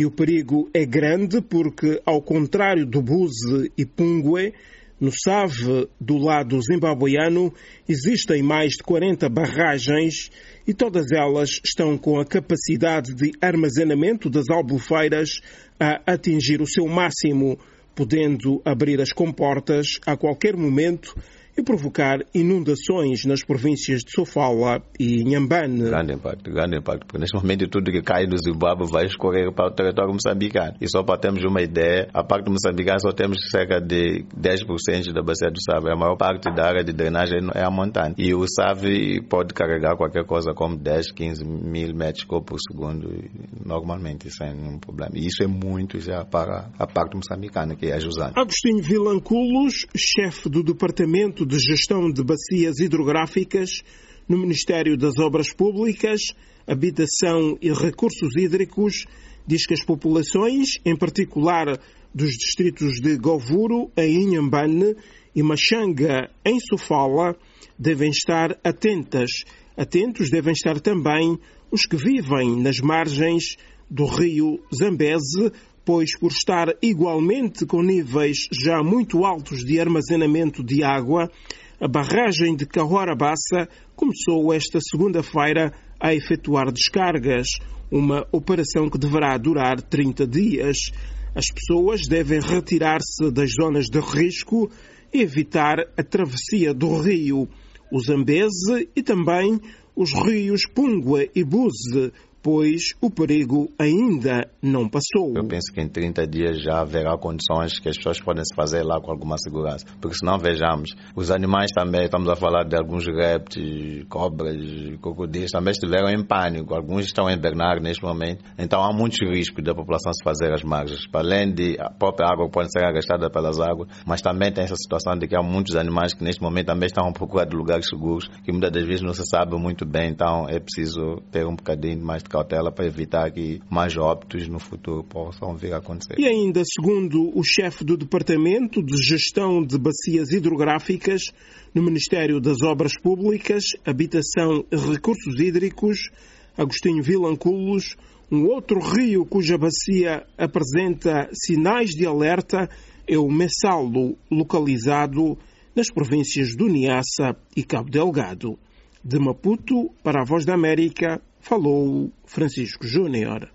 E o perigo é grande porque, ao contrário do Buze e Pungue, no Save, do lado zimbabueano, existem mais de 40 barragens e todas elas estão com a capacidade de armazenamento das albufeiras a atingir o seu máximo, podendo abrir as comportas a qualquer momento e provocar inundações nas províncias de Sofala e Nhambane. Grande impacto, grande impacto, porque neste momento tudo que cai no Zimbábue vai escorrer para o território moçambicano. E só para termos uma ideia, a parte moçambicana só temos cerca de 10% da bacia do Save. A maior parte da área de drenagem é a montanha. E o Save pode carregar qualquer coisa como 10, 15 mil metros por segundo, normalmente, sem nenhum problema. E isso é muito já para a parte moçambicana, que é a Jusana. Agostinho Vilanculos, chefe do Departamento de Gestão de Bacias Hidrográficas no Ministério das Obras Públicas, Habitação e Recursos Hídricos, diz que as populações, em particular dos distritos de Govuro, em Inhambane, e Machanga, em Sofala, devem estar atentas. Atentos devem estar também os que vivem nas margens do rio Zambeze, pois por estar igualmente com níveis já muito altos de armazenamento de água, a barragem de Bassa começou esta segunda-feira a efetuar descargas, uma operação que deverá durar 30 dias. As pessoas devem retirar-se das zonas de risco e evitar a travessia do rio, o Zambeze e também os rios Pungua e Buze, pois o perigo ainda não passou. Eu penso que em 30 dias já haverá condições que as pessoas podem se fazer lá com alguma segurança. Porque se não vejamos, os animais também, estamos a falar de alguns répteis, cobras, crocodilos, também estiveram em pânico. Alguns estão em hibernar neste momento. Então há muitos riscos da população se fazer as margens. Para além de a própria água pode ser arrastada pelas águas, mas também tem essa situação de que há muitos animais que neste momento também estão a procurar de lugares seguros, que muitas das vezes não se sabe muito bem. Então é preciso ter um bocadinho mais de cautela para evitar que mais óbitos no futuro possam vir a acontecer. E ainda, segundo o chefe do Departamento de Gestão de Bacias Hidrográficas no Ministério das Obras Públicas, Habitação e Recursos Hídricos, Agostinho Vilanculos, um outro rio cuja bacia apresenta sinais de alerta é o Messalo, localizado nas províncias do Niassa e Cabo Delgado. De Maputo para a Voz da América, falou Francisco Júnior.